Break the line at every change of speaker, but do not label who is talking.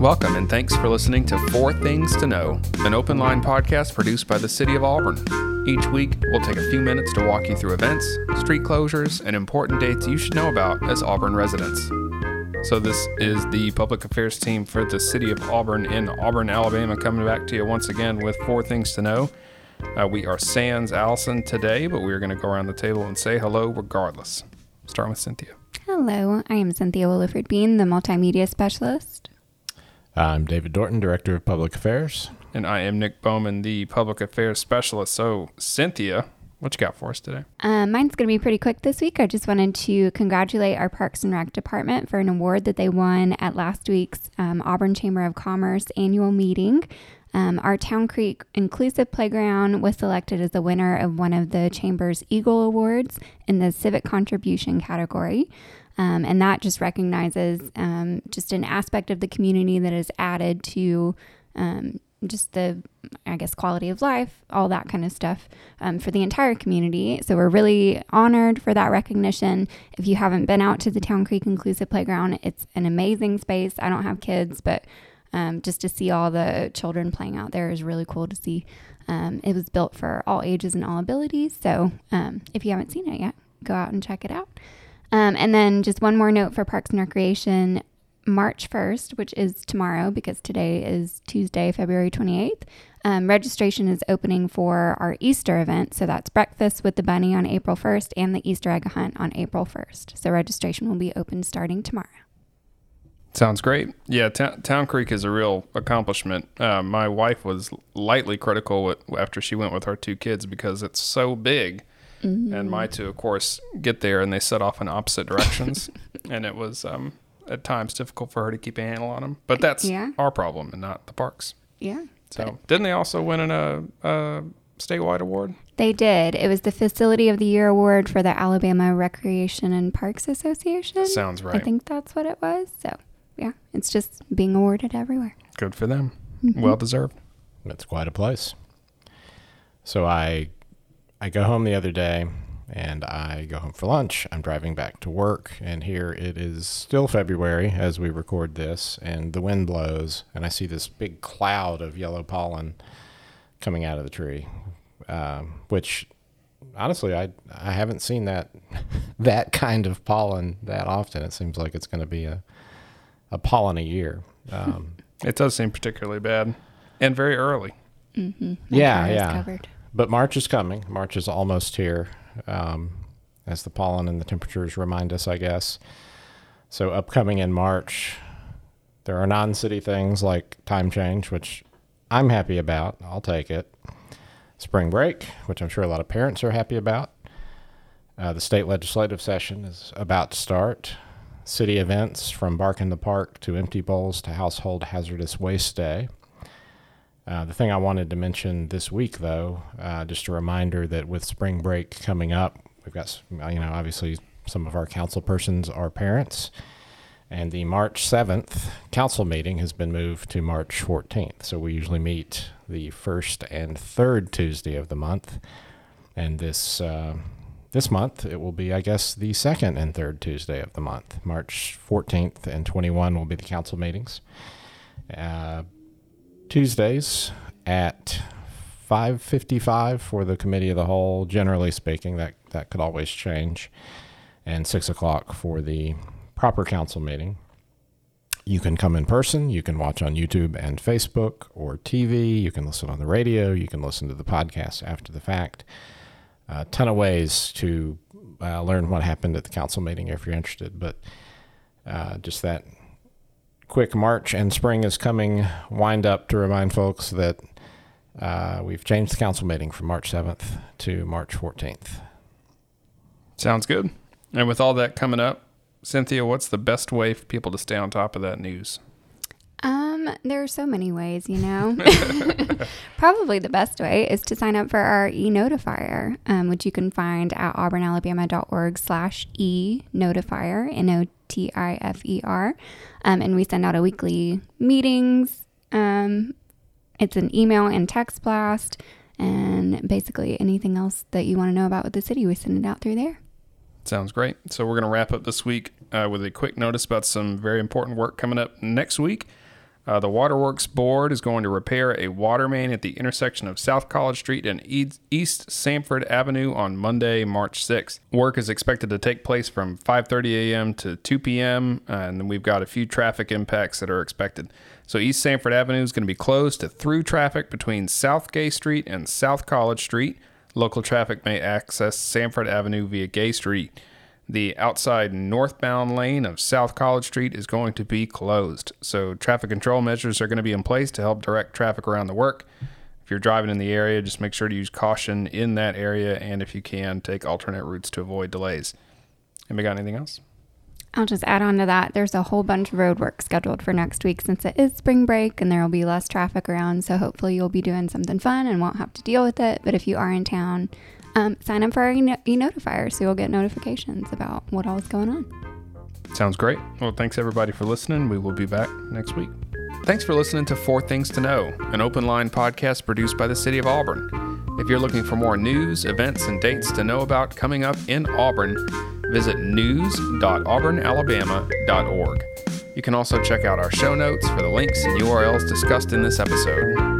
Welcome and thanks for listening to Four Things to Know, an open line podcast produced by the City of Auburn. Each week, we'll take a few minutes to walk you through events, street closures, and important dates you should know about as Auburn residents. So, this is the public affairs team for the City of Auburn in Auburn, Alabama, coming back to you once again with Four Things to Know. Uh, we are Sans Allison today, but we're going to go around the table and say hello regardless. Starting with Cynthia.
Hello, I am Cynthia Williford Bean, the multimedia specialist.
I'm David Dorton, Director of Public Affairs.
And I am Nick Bowman, the Public Affairs Specialist. So, Cynthia, what you got for us today?
Um, mine's going to be pretty quick this week. I just wanted to congratulate our Parks and Rec department for an award that they won at last week's um, Auburn Chamber of Commerce annual meeting. Um, our Town Creek Inclusive Playground was selected as the winner of one of the Chamber's Eagle Awards in the Civic Contribution category. Um, and that just recognizes um, just an aspect of the community that is added to um, just the, I guess, quality of life, all that kind of stuff um, for the entire community. So we're really honored for that recognition. If you haven't been out to the Town Creek Inclusive Playground, it's an amazing space. I don't have kids, but um, just to see all the children playing out there is really cool to see. Um, it was built for all ages and all abilities. So if you haven't seen it yet, go out and check it out. Um, and then just one more note for Parks and Recreation. March 1st, which is tomorrow because today is Tuesday, February 28th, um, registration is opening for our Easter event. So that's Breakfast with the Bunny on April 1st and the Easter Egg Hunt on April 1st. So registration will be open starting tomorrow.
Sounds great. Yeah, T- Town Creek is a real accomplishment. Uh, my wife was lightly critical with, after she went with her two kids because it's so big Mm-hmm. And my two, of course, get there and they set off in opposite directions. and it was um, at times difficult for her to keep a handle on them. But that's yeah. our problem and not the parks.
Yeah.
So, didn't they also win in a, a statewide award?
They did. It was the Facility of the Year award for the Alabama Recreation and Parks Association.
Sounds right.
I think that's what it was. So, yeah, it's just being awarded everywhere.
Good for them. Mm-hmm. Well deserved.
That's quite a place. So I I go home the other day and I go home for lunch. I'm driving back to work, and here it is still February as we record this, and the wind blows, and I see this big cloud of yellow pollen coming out of the tree, um, which honestly I I haven't seen that that kind of pollen that often. It seems like it's going to be a a pollen a year. Um,
it does seem particularly bad and very early.
Mm-hmm.
Yeah, yeah. Covered but March is coming. March is almost here, um, as the pollen and the temperatures remind us, I guess. So, upcoming in March, there are non city things like time change, which I'm happy about. I'll take it. Spring break, which I'm sure a lot of parents are happy about. Uh, the state legislative session is about to start. City events from Bark in the Park to Empty Bowls to Household Hazardous Waste Day. Uh, the thing I wanted to mention this week, though, uh, just a reminder that with spring break coming up, we've got, you know, obviously some of our council persons are parents, and the March 7th council meeting has been moved to March 14th. So we usually meet the first and third Tuesday of the month, and this uh, this month it will be, I guess, the second and third Tuesday of the month. March 14th and 21 will be the council meetings. Uh, Tuesdays at 5:55 for the committee of the whole. Generally speaking, that that could always change, and six o'clock for the proper council meeting. You can come in person. You can watch on YouTube and Facebook or TV. You can listen on the radio. You can listen to the podcast after the fact. A ton of ways to uh, learn what happened at the council meeting if you're interested. But uh, just that quick March and spring is coming wind up to remind folks that uh, we've changed the council meeting from March 7th to March 14th.
Sounds good. And with all that coming up, Cynthia, what's the best way for people to stay on top of that news?
Um, there are so many ways, you know. Probably the best way is to sign up for our e-notifier, um, which you can find at auburnalabama.org slash e-notifier, N-O-T-I-F-E-R. Um, and we send out a weekly meetings. Um, it's an email and text blast, and basically anything else that you want to know about with the city, we send it out through there.
Sounds great. So we're going to wrap up this week uh, with a quick notice about some very important work coming up next week. Uh, the Waterworks Board is going to repair a water main at the intersection of South College Street and East Samford Avenue on Monday, March 6th. Work is expected to take place from 5:30 a.m. to 2 p.m. and then we've got a few traffic impacts that are expected. So East Samford Avenue is going to be closed to through traffic between South Gay Street and South College Street. Local traffic may access Samford Avenue via Gay Street. The outside northbound lane of South College Street is going to be closed. So, traffic control measures are going to be in place to help direct traffic around the work. If you're driving in the area, just make sure to use caution in that area, and if you can, take alternate routes to avoid delays. Anybody got anything else?
I'll just add on to that. There's a whole bunch of road work scheduled for next week since it is spring break and there will be less traffic around. So hopefully you'll be doing something fun and won't have to deal with it. But if you are in town, um, sign up for our e notifier so you'll get notifications about what all is going on.
Sounds great. Well, thanks everybody for listening. We will be back next week. Thanks for listening to Four Things to Know, an open line podcast produced by the City of Auburn. If you're looking for more news, events, and dates to know about coming up in Auburn, visit news.auburnalabama.org. You can also check out our show notes for the links and URLs discussed in this episode.